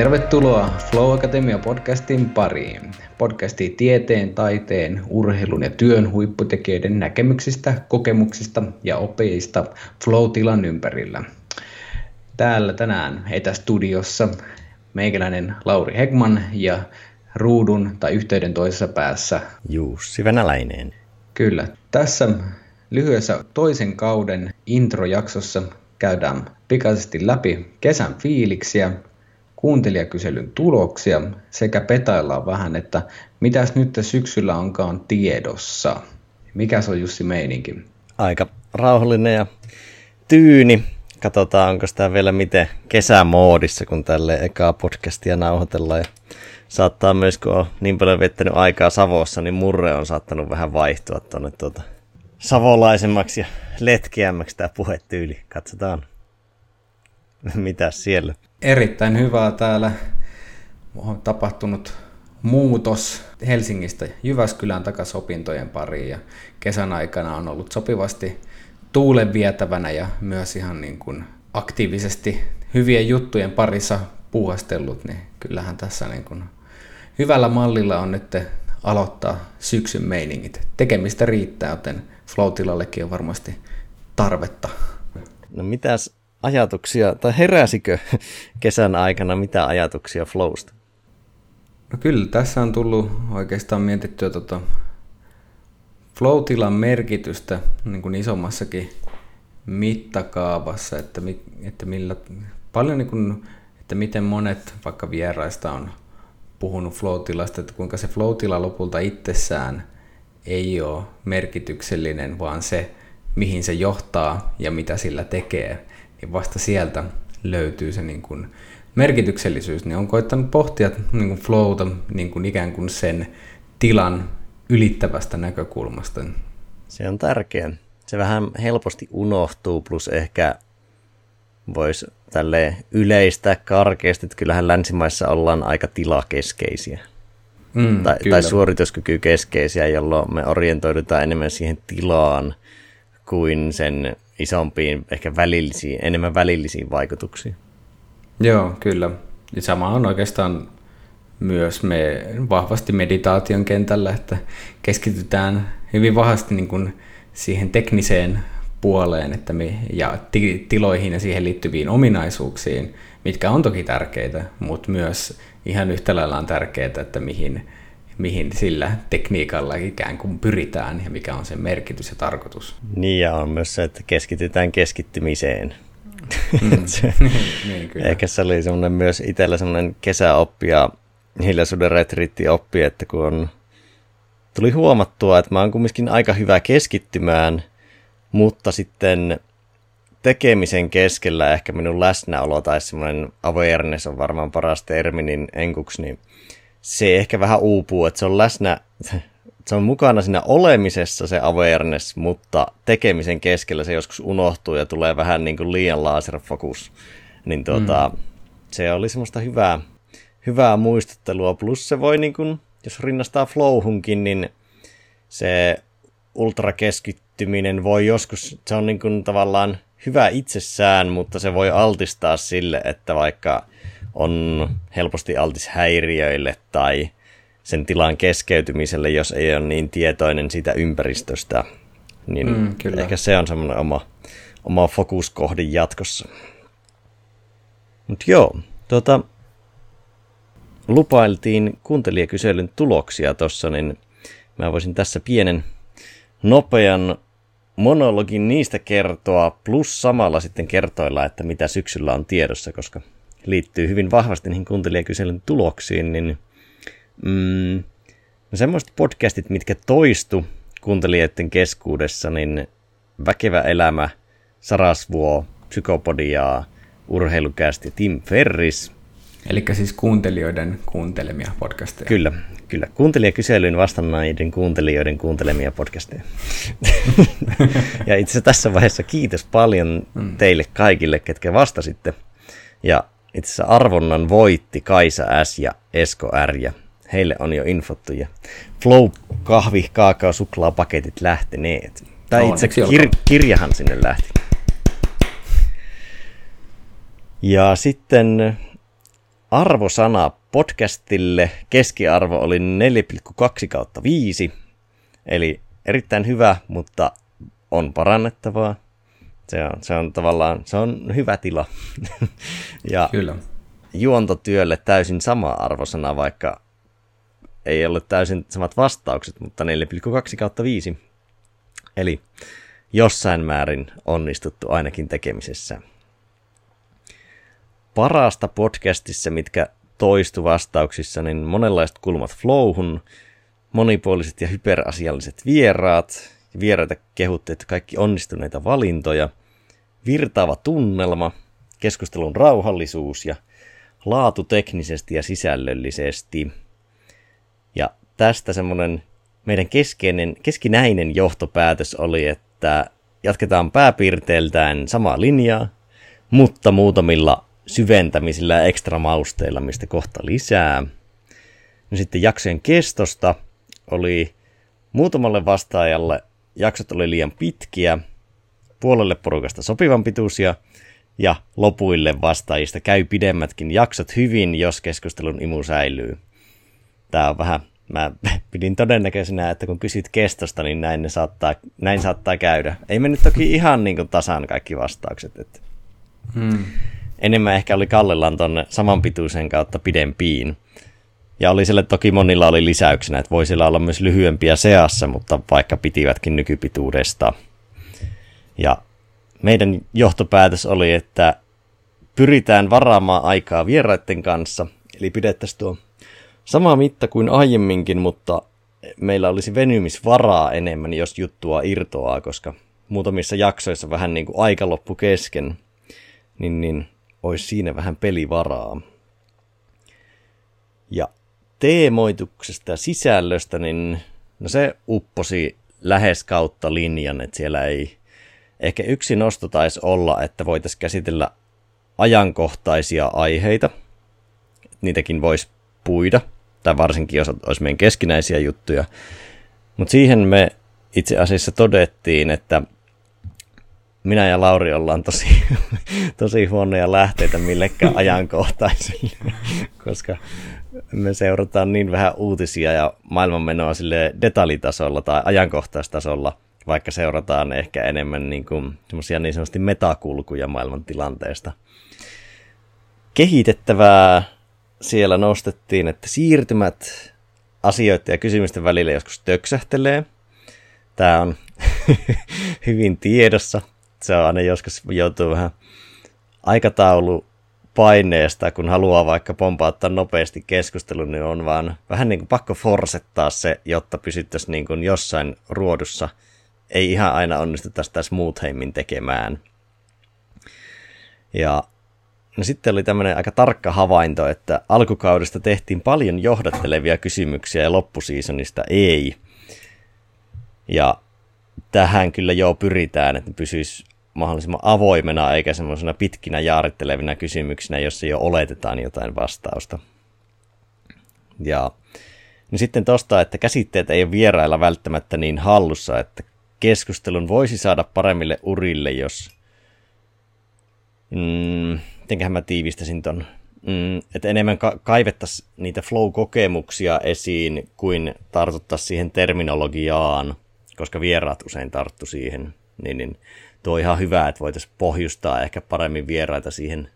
Tervetuloa Flow Academia podcastin pariin. Podcasti tieteen, taiteen, urheilun ja työn huipputekijöiden näkemyksistä, kokemuksista ja opeista Flow-tilan ympärillä. Täällä tänään etästudiossa meikäläinen Lauri Hegman ja ruudun tai yhteyden toisessa päässä Jussi Venäläinen. Kyllä. Tässä lyhyessä toisen kauden introjaksossa käydään pikaisesti läpi kesän fiiliksiä, kuuntelijakyselyn tuloksia sekä petaillaan vähän, että mitäs nyt syksyllä onkaan tiedossa. Mikä se on Jussi meininki? Aika rauhallinen ja tyyni. Katsotaan, onko sitä vielä miten kesämoodissa, kun tälle ekaa podcastia nauhoitellaan. Ja saattaa myös, kun on niin paljon vettänyt aikaa Savossa, niin murre on saattanut vähän vaihtua tuonne tuota savolaisemmaksi ja letkeämmäksi tämä puhetyyli. Katsotaan, mitä siellä. Erittäin hyvää täällä. On tapahtunut muutos Helsingistä Jyväskylään takaisin opintojen pariin ja kesän aikana on ollut sopivasti tuulen vietävänä ja myös ihan niin kuin aktiivisesti hyvien juttujen parissa puuhastellut, niin kyllähän tässä niin kuin hyvällä mallilla on nyt aloittaa syksyn meiningit. Tekemistä riittää, joten Flow-tilallekin on varmasti tarvetta. No mitäs ajatuksia, tai heräsikö kesän aikana mitä ajatuksia Flowsta? No kyllä, tässä on tullut oikeastaan mietittyä tota flow-tilan merkitystä niin kuin isommassakin mittakaavassa, että, mi, että millä, paljon niin kuin, että miten monet vaikka vieraista on puhunut flow-tilasta, että kuinka se flow-tila lopulta itsessään ei ole merkityksellinen, vaan se, mihin se johtaa ja mitä sillä tekee, niin vasta sieltä löytyy se niin kuin merkityksellisyys. Niin on koittanut pohtia niin kuin flowta niin kuin ikään kuin sen tilan ylittävästä näkökulmasta. Se on tärkeä. Se vähän helposti unohtuu, plus ehkä voisi tälle yleistä karkeasti, että kyllähän länsimaissa ollaan aika tilakeskeisiä. Mm, tai, tai suorituskykykeskeisiä, jolloin me orientoidutaan enemmän siihen tilaan kuin sen isompiin, ehkä välillisiin, enemmän välillisiin vaikutuksiin. Joo, kyllä. Ja sama on oikeastaan myös me vahvasti meditaation kentällä, että keskitytään hyvin vahvasti niin kuin siihen tekniseen puoleen että me, ja ti, tiloihin ja siihen liittyviin ominaisuuksiin, mitkä on toki tärkeitä, mutta myös ihan yhtä lailla on tärkeää, että mihin, mihin sillä tekniikalla ikään kuin pyritään ja mikä on sen merkitys ja tarkoitus. Niin ja on myös se, että keskitytään keskittymiseen. Mm. niin, kyllä. Ehkä se oli semmoinen myös itsellä semmoinen kesäoppi ja hiljaisuuden retriitti oppi, että kun on, tuli huomattua, että mä oon kumminkin aika hyvä keskittymään, mutta sitten tekemisen keskellä ehkä minun läsnäolo tai semmoinen awareness on varmaan paras termi, niin enkuksi, niin se ehkä vähän uupuu, että se on läsnä, se on mukana siinä olemisessa se awareness, mutta tekemisen keskellä se joskus unohtuu ja tulee vähän niin kuin liian laserfokus. Niin tuota, mm. se oli semmoista hyvää, hyvää muistuttelua. Plus se voi, niin kuin, jos rinnastaa flowhunkin, niin se ultrakeskittyminen voi joskus, se on niin kuin tavallaan hyvä itsessään, mutta se voi altistaa sille, että vaikka on helposti altis häiriöille tai sen tilan keskeytymiselle, jos ei ole niin tietoinen siitä ympäristöstä, niin mm, kyllä. ehkä se on semmoinen oma, oma fokuskohde jatkossa. Mutta joo, tuota, lupailtiin kuuntelijakyselyn tuloksia tuossa, niin mä voisin tässä pienen nopean monologin niistä kertoa, plus samalla sitten kertoilla, että mitä syksyllä on tiedossa, koska liittyy hyvin vahvasti niihin kuuntelijakyselyn tuloksiin, niin mm, no semmoiset podcastit, mitkä toistu kuuntelijoiden keskuudessa, niin Väkevä elämä, Sarasvuo, Psykopodia, Urheilukästi ja Tim Ferris – Eli siis kuuntelijoiden kuuntelemia podcasteja. Kyllä, kyllä. Kuuntelijakyselyyn vastannaiden kuuntelijoiden kuuntelemia podcasteja. ja itse asiassa tässä vaiheessa kiitos paljon mm. teille kaikille, ketkä vastasitte. Ja itse asiassa arvonnan voitti Kaisa S. ja Esko R. Ja heille on jo infottu. Ja Flow kahvi, kaakao, suklaapaketit lähteneet. Tai itse kir- kirjahan sinne lähti. Ja sitten arvosana podcastille keskiarvo oli 4,2 kautta 5, eli erittäin hyvä, mutta on parannettavaa. Se on, se on tavallaan, se on hyvä tila. ja Kyllä. juontotyölle täysin sama arvosana, vaikka ei ollut täysin samat vastaukset, mutta 4,2 kautta 5. Eli jossain määrin onnistuttu ainakin tekemisessä. Parasta podcastissa, mitkä toistu vastauksissa, niin monenlaiset kulmat flowhun, monipuoliset ja hyperasialliset vieraat, vieraita kehutteet kaikki onnistuneita valintoja, virtaava tunnelma, keskustelun rauhallisuus ja laatu teknisesti ja sisällöllisesti. Ja tästä semmoinen meidän keskeinen, keskinäinen johtopäätös oli, että jatketaan pääpiirteiltään samaa linjaa, mutta muutamilla syventämisillä ja ekstra mausteilla, mistä kohta lisää. No sitten jaksojen kestosta oli muutamalle vastaajalle jaksot oli liian pitkiä, puolelle porukasta sopivan pituisia ja lopuille vastaajista käy pidemmätkin jaksot hyvin, jos keskustelun imu säilyy. Tämä on vähän, mä pidin todennäköisenä, että kun kysyt kestosta, niin näin, ne saattaa, näin saattaa käydä. Ei mennyt toki ihan niin kuin tasan kaikki vastaukset. Että. Hmm. Enemmän ehkä oli kallellaan tuonne samanpituisen kautta pidempiin. Ja oli sille toki monilla oli lisäyksenä, että voi siellä olla myös lyhyempiä seassa, mutta vaikka pitivätkin nykypituudesta. Ja meidän johtopäätös oli, että pyritään varaamaan aikaa vieraiden kanssa, eli pidettäisiin tuo sama mitta kuin aiemminkin, mutta meillä olisi venymisvaraa enemmän, jos juttua irtoaa, koska muutamissa jaksoissa vähän niin kuin aika loppu kesken, niin, niin olisi siinä vähän pelivaraa. Ja teemoituksesta ja sisällöstä, niin no se upposi lähes kautta linjan, että siellä ei ehkä yksi nosto taisi olla, että voitaisiin käsitellä ajankohtaisia aiheita. Niitäkin voisi puida, tai varsinkin jos olisi meidän keskinäisiä juttuja. Mutta siihen me itse asiassa todettiin, että minä ja Lauri ollaan tosi, tosi huonoja lähteitä millekään ajankohtaisille, koska me seurataan niin vähän uutisia ja maailmanmenoa sille detaljitasolla tai ajankohtaistasolla, vaikka seurataan ehkä enemmän niin kuin niin sanotusti metakulkuja maailman tilanteesta. Kehitettävää siellä nostettiin, että siirtymät asioiden ja kysymysten välillä joskus töksähtelee. Tämä on hyvin tiedossa. Se on aina joskus joutuu vähän aikataulu paineesta, kun haluaa vaikka pompauttaa nopeasti keskustelun, niin on vaan vähän niin kuin pakko forsettaa se, jotta pysyttäisiin niin kuin jossain ruodussa. Ei ihan aina onnistuta sitä smoothheimmin tekemään. Ja no sitten oli tämmöinen aika tarkka havainto, että alkukaudesta tehtiin paljon johdattelevia kysymyksiä ja loppusiisonista ei. Ja tähän kyllä jo pyritään, että pysyisi mahdollisimman avoimena eikä semmoisena pitkinä jaarittelevina kysymyksinä, jossa jo oletetaan jotain vastausta. Ja niin sitten tosta, että käsitteet ei ole vierailla välttämättä niin hallussa, että keskustelun voisi saada paremmille urille, jos... Mm, mä tiivistäsin ton? Mm, että enemmän ka- kaivettaisiin niitä flow-kokemuksia esiin, kuin tartuttaisiin siihen terminologiaan, koska vieraat usein tarttu siihen. Niin, niin tuo ihan hyvä, että voitaisiin pohjustaa ehkä paremmin vieraita siihen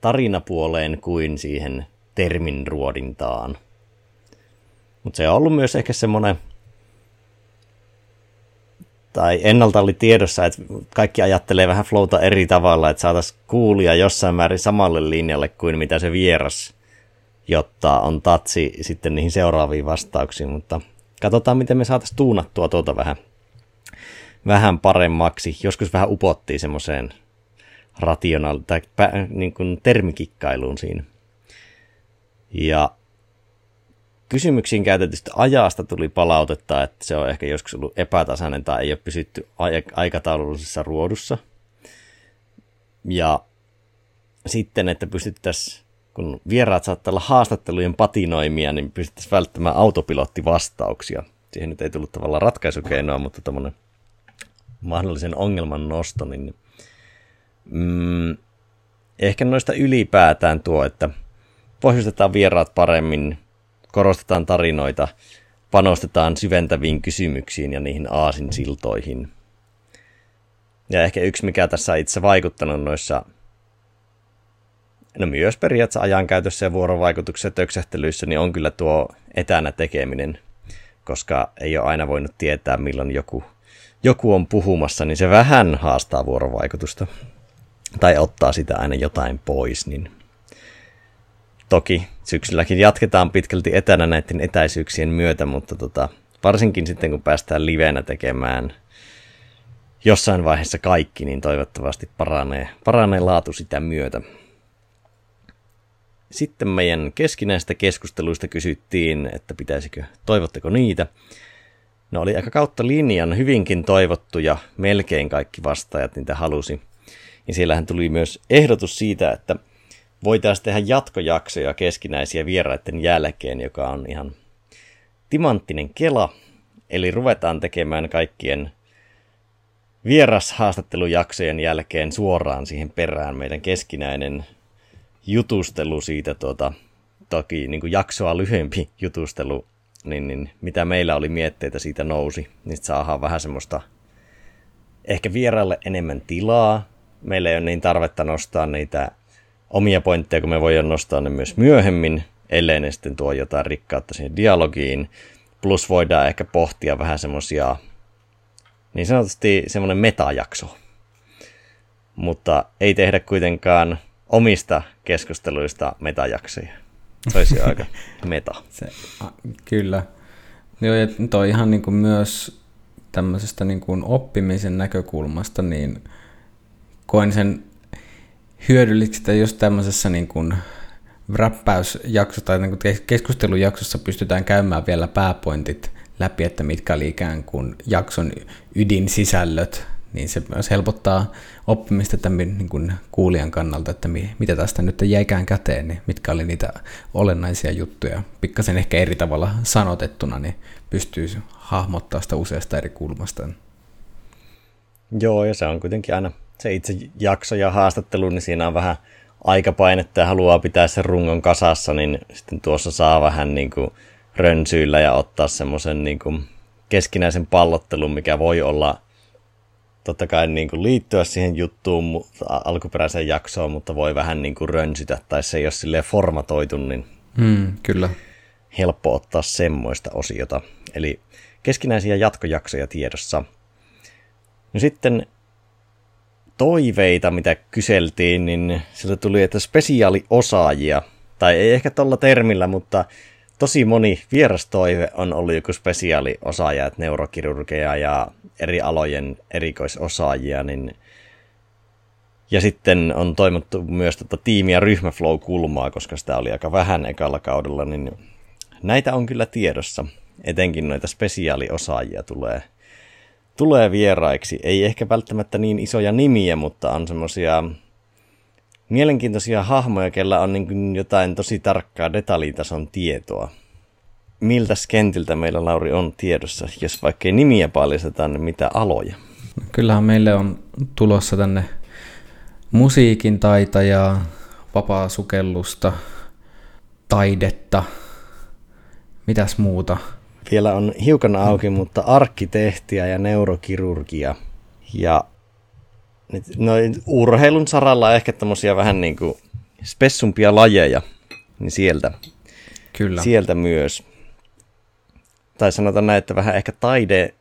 tarinapuoleen kuin siihen termin ruodintaan. Mutta se on ollut myös ehkä semmoinen, tai ennalta oli tiedossa, että kaikki ajattelee vähän flowta eri tavalla, että saataisiin kuulia jossain määrin samalle linjalle kuin mitä se vieras, jotta on tatsi sitten niihin seuraaviin vastauksiin, mutta katsotaan miten me saataisiin tuunattua tuota vähän vähän paremmaksi. Joskus vähän upottiin semmoiseen rationaali- tai pä, niin kuin termikikkailuun siinä. Ja kysymyksiin käytetystä ajasta tuli palautetta, että se on ehkä joskus ollut epätasainen tai ei ole pysytty aikataulullisessa ruodussa. Ja sitten, että pystyttäisiin, kun vieraat saattaa olla haastattelujen patinoimia, niin pystyttäisiin välttämään autopilottivastauksia. Siihen nyt ei tullut tavallaan ratkaisukeinoa, mutta tämmöinen mahdollisen ongelman nosto, niin mm, ehkä noista ylipäätään tuo, että pohjustetaan vieraat paremmin, korostetaan tarinoita, panostetaan syventäviin kysymyksiin ja niihin aasinsiltoihin. Ja ehkä yksi, mikä tässä on itse vaikuttanut noissa, no myös periaatteessa ajankäytössä ja vuorovaikutuksessa ja töksähtelyissä, niin on kyllä tuo etänä tekeminen, koska ei ole aina voinut tietää, milloin joku, joku on puhumassa, niin se vähän haastaa vuorovaikutusta. Tai ottaa sitä aina jotain pois, niin toki syksylläkin jatketaan pitkälti etänä näiden etäisyyksien myötä, mutta tota, varsinkin sitten kun päästään livenä tekemään jossain vaiheessa kaikki, niin toivottavasti paranee, paranee laatu sitä myötä. Sitten meidän keskinäistä keskusteluista kysyttiin, että pitäisikö, toivotteko niitä. No oli aika kautta linjan hyvinkin toivottuja, melkein kaikki vastaajat niitä halusi. Ja siellähän tuli myös ehdotus siitä, että voitaisiin tehdä jatkojaksoja keskinäisiä vieraiden jälkeen, joka on ihan timanttinen kela. Eli ruvetaan tekemään kaikkien vierashaastattelujaksojen jälkeen suoraan siihen perään meidän keskinäinen jutustelu siitä, tuota, toki niin kuin jaksoa lyhyempi jutustelu, niin, niin mitä meillä oli mietteitä siitä nousi, niin saadaan vähän semmoista ehkä vieraille enemmän tilaa. Meillä ei ole niin tarvetta nostaa niitä omia pointteja, kun me voidaan nostaa ne myös myöhemmin, ellei ne sitten tuo jotain rikkautta siihen dialogiin. Plus voidaan ehkä pohtia vähän semmoisia, niin sanotusti semmoinen metajakso. Mutta ei tehdä kuitenkaan omista keskusteluista metajaksoja. Se olisi aika meta. Se, a, kyllä. Joo, ja toi ihan niin kuin myös tämmöisestä niin kuin oppimisen näkökulmasta, niin koen sen hyödyllistä, jos tämmöisessä niin kuin räppäysjaksossa tai niin kuin keskustelujaksossa pystytään käymään vielä pääpointit läpi, että mitkä oli ikään kuin jakson ydinsisällöt, niin se myös helpottaa oppimista tämän niin kuin kuulijan kannalta, että mitä tästä nyt jäikään käteen, niin mitkä oli niitä olennaisia juttuja. Pikkasen ehkä eri tavalla sanotettuna, niin pystyy hahmottaa sitä useasta eri kulmasta. Joo, ja se on kuitenkin aina se itse jakso ja haastattelu, niin siinä on vähän aikapainetta ja haluaa pitää sen rungon kasassa, niin sitten tuossa saa vähän niin kuin rönsyillä ja ottaa semmoisen niin kuin keskinäisen pallottelun, mikä voi olla totta kai niin kuin liittyä siihen juttuun alkuperäiseen jaksoon, mutta voi vähän niin kuin rönsytä, tai se ei ole silleen formatoitu, niin mm, kyllä. helppo ottaa semmoista osiota. Eli keskinäisiä jatkojaksoja tiedossa. No sitten toiveita, mitä kyseltiin, niin sieltä tuli, että spesiaaliosaajia, tai ei ehkä tuolla termillä, mutta tosi moni vierastoive on ollut joku spesiaaliosaaja, että neurokirurgeja ja eri alojen erikoisosaajia, niin ja sitten on toimittu myös tota tiimi- ja ryhmäflow-kulmaa, koska sitä oli aika vähän ekalla kaudella, niin näitä on kyllä tiedossa. Etenkin noita spesiaaliosaajia tulee tulee vieraiksi. Ei ehkä välttämättä niin isoja nimiä, mutta on semmoisia mielenkiintoisia hahmoja, kellä on niin jotain tosi tarkkaa detaljitason tietoa. Miltä kentiltä meillä, Lauri, on tiedossa, jos vaikka ei nimiä paljasteta, niin mitä aloja? Kyllähän meille on tulossa tänne musiikin taitajaa, vapaa sukellusta, taidetta, mitäs muuta – vielä on hiukan auki, mutta arkkitehtiä ja neurokirurgia. Ja noin urheilun saralla ehkä tämmöisiä vähän niin kuin spessumpia lajeja, niin sieltä, Kyllä. sieltä myös. Tai sanotaan näin, että vähän ehkä taide,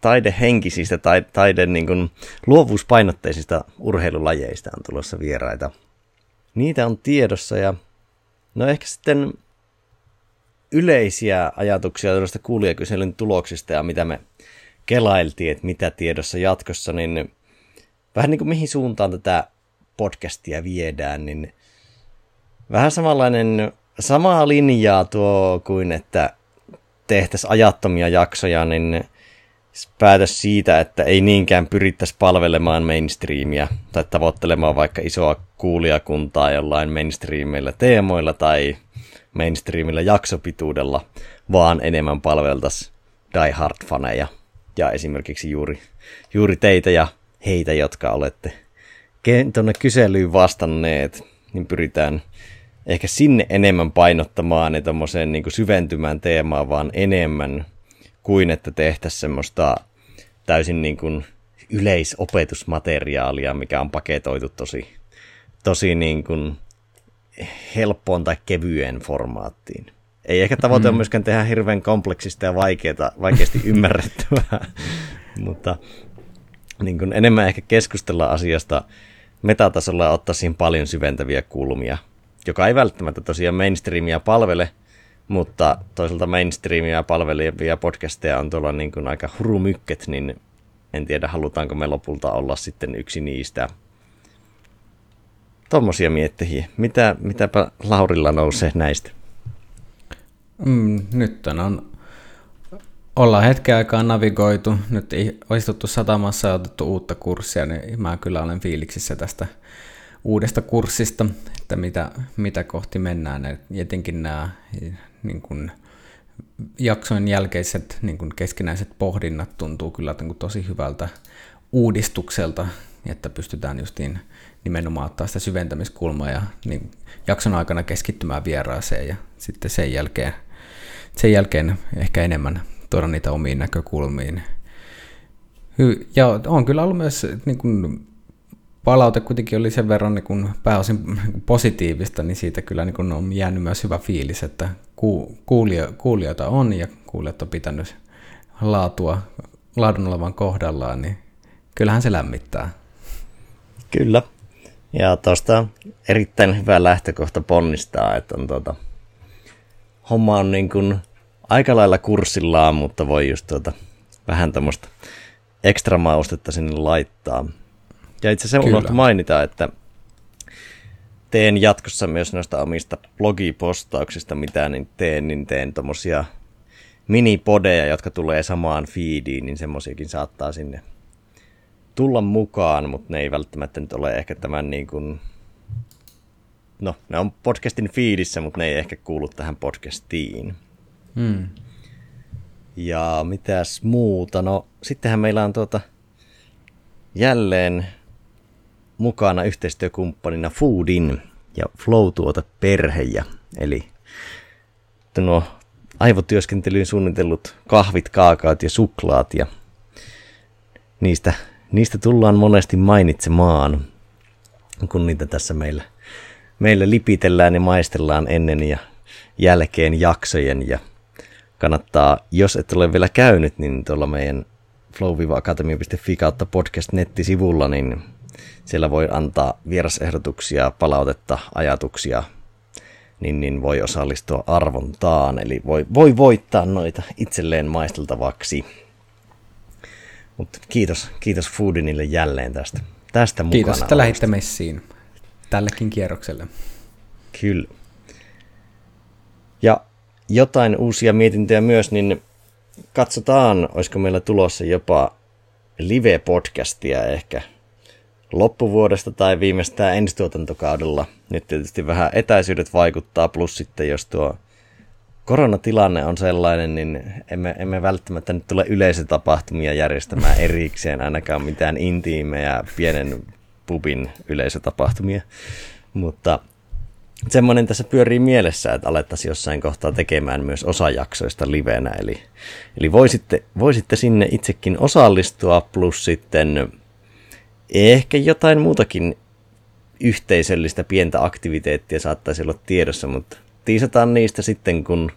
taidehenkisistä tai taide niin kuin luovuuspainotteisista urheilulajeista on tulossa vieraita. Niitä on tiedossa ja no ehkä sitten yleisiä ajatuksia tuosta kuulijakyselyn tuloksista ja mitä me kelailtiin, että mitä tiedossa jatkossa, niin vähän niin kuin mihin suuntaan tätä podcastia viedään, niin vähän samanlainen, samaa linjaa tuo kuin että tehtäisiin ajattomia jaksoja, niin päätös siitä, että ei niinkään pyrittäisi palvelemaan mainstreamia tai tavoittelemaan vaikka isoa kuulijakuntaa jollain mainstreamilla teemoilla tai mainstreamilla jaksopituudella, vaan enemmän palveltaisiin Die Hard-faneja ja esimerkiksi juuri, juuri teitä ja heitä, jotka olette tuonne kyselyyn vastanneet, niin pyritään ehkä sinne enemmän painottamaan ja niin syventymään teemaa vaan enemmän kuin että tehtäisiin semmoista täysin niin kuin yleisopetusmateriaalia, mikä on paketoitu tosi, tosi niin kuin helppoon tai kevyeen formaattiin. Ei ehkä tavoite mm. myöskään tehdä hirveän kompleksista ja vaikeata, vaikeasti ymmärrettävää, mutta niin kuin enemmän ehkä keskustella asiasta metatasolla ja ottaa siihen paljon syventäviä kulmia, joka ei välttämättä tosiaan mainstreamia palvele, mutta toisaalta mainstreamia palvelevia podcasteja on tuolla niin kuin aika hurumykket, niin en tiedä halutaanko me lopulta olla sitten yksi niistä. Tuommoisia miettiä. Mitä, mitäpä Laurilla nousee näistä? Mm, nyt on ollaan hetken aikaa navigoitu, nyt istuttu satamassa ja otettu uutta kurssia, niin mä kyllä olen fiiliksissä tästä uudesta kurssista, että mitä, mitä kohti mennään. Etenkin nämä niin kuin, jaksojen jälkeiset niin kuin keskinäiset pohdinnat tuntuu kyllä niin kuin tosi hyvältä uudistukselta, että pystytään justiin nimenomaan ottaa sitä syventämiskulmaa ja niin jakson aikana keskittymään vieraaseen ja sitten sen jälkeen, sen jälkeen ehkä enemmän tuoda niitä omiin näkökulmiin. Ja on kyllä ollut myös niin kuin, palaute kuitenkin oli sen verran niin kuin, pääosin niin positiivista, niin siitä kyllä niin kuin, on jäänyt myös hyvä fiilis, että ku, kuulija, kuulijoita on ja kuulijat on pitänyt laatua, laadun olevan kohdallaan, niin kyllähän se lämmittää. Kyllä. Ja tuosta erittäin hyvä lähtökohta ponnistaa, että on tuota, homma on niin kuin aika lailla kurssillaan, mutta voi just tuota, vähän tämmöistä ekstra maustetta sinne laittaa. Ja itse asiassa unohtu mainita, että teen jatkossa myös noista omista blogipostauksista, mitä niin teen, niin teen tommosia minipodeja, jotka tulee samaan feediin, niin semmosiakin saattaa sinne tulla mukaan, mutta ne ei välttämättä nyt ole ehkä tämän niin kuin, no ne on podcastin feedissä, mutta ne ei ehkä kuulu tähän podcastiin. Hmm. Ja mitäs muuta? No sittenhän meillä on tuota jälleen mukana yhteistyökumppanina Foodin ja Flow-tuote perhejä. Eli nuo aivotyöskentelyyn suunnitellut kahvit, kaakaat ja suklaat ja niistä, niistä tullaan monesti mainitsemaan, kun niitä tässä meillä, meillä lipitellään ja maistellaan ennen ja jälkeen jaksojen ja kannattaa, jos et ole vielä käynyt, niin tuolla meidän flow-akatemia.fi kautta podcast-nettisivulla, niin siellä voi antaa vierasehdotuksia, palautetta, ajatuksia, niin, niin voi osallistua arvontaan, eli voi, voi voittaa noita itselleen maisteltavaksi. Mutta kiitos, kiitos Foodinille jälleen tästä, tästä mukana Kiitos, että lähditte messiin tällekin kierrokselle. Kyllä. Ja jotain uusia mietintöjä myös, niin katsotaan, olisiko meillä tulossa jopa live-podcastia ehkä loppuvuodesta tai viimeistään ensituotantokaudella. Nyt tietysti vähän etäisyydet vaikuttaa, plus sitten jos tuo koronatilanne on sellainen, niin emme, emme välttämättä nyt tule yleisötapahtumia järjestämään erikseen, ainakaan mitään intiimejä pienen pubin yleisötapahtumia. Mutta semmoinen tässä pyörii mielessä, että alettaisiin jossain kohtaa tekemään myös osajaksoista livenä. Eli, eli voisitte, voisitte sinne itsekin osallistua, plus sitten ehkä jotain muutakin yhteisöllistä pientä aktiviteettia saattaisi olla tiedossa, mutta tiisataan niistä sitten, kun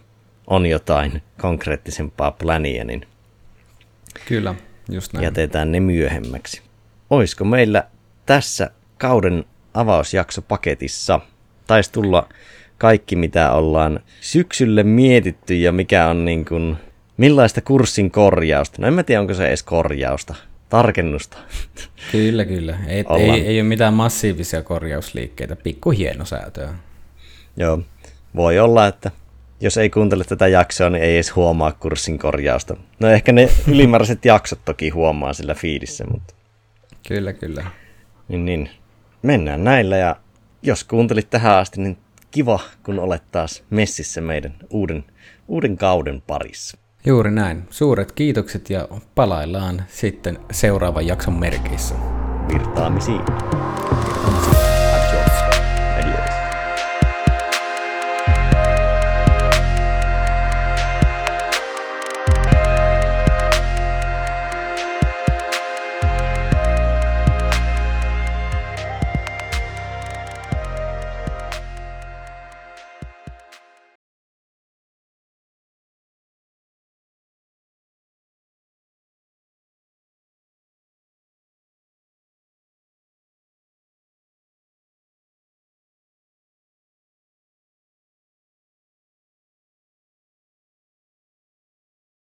on jotain konkreettisempaa pläniä, niin Kyllä, just näin. jätetään ne myöhemmäksi. Oisko meillä tässä kauden avausjakso paketissa? taisi tulla kaikki, mitä ollaan syksylle mietitty ja mikä on niin kuin, millaista kurssin korjausta. No en mä tiedä, onko se edes korjausta, tarkennusta. Kyllä, kyllä. Ei, ei, ei ole mitään massiivisia korjausliikkeitä, pikku hienosäätöä. Joo, voi olla, että jos ei kuuntele tätä jaksoa, niin ei edes huomaa kurssin korjausta. No ehkä ne ylimääräiset jaksot toki huomaa sillä fiidissä, mutta... Kyllä, kyllä. Niin, niin. Mennään näillä ja jos kuuntelit tähän asti, niin kiva, kun olet taas messissä meidän uuden, uuden kauden parissa. Juuri näin. Suuret kiitokset ja palaillaan sitten seuraavan jakson merkeissä. Virtaamisiin. Virtaamisiin.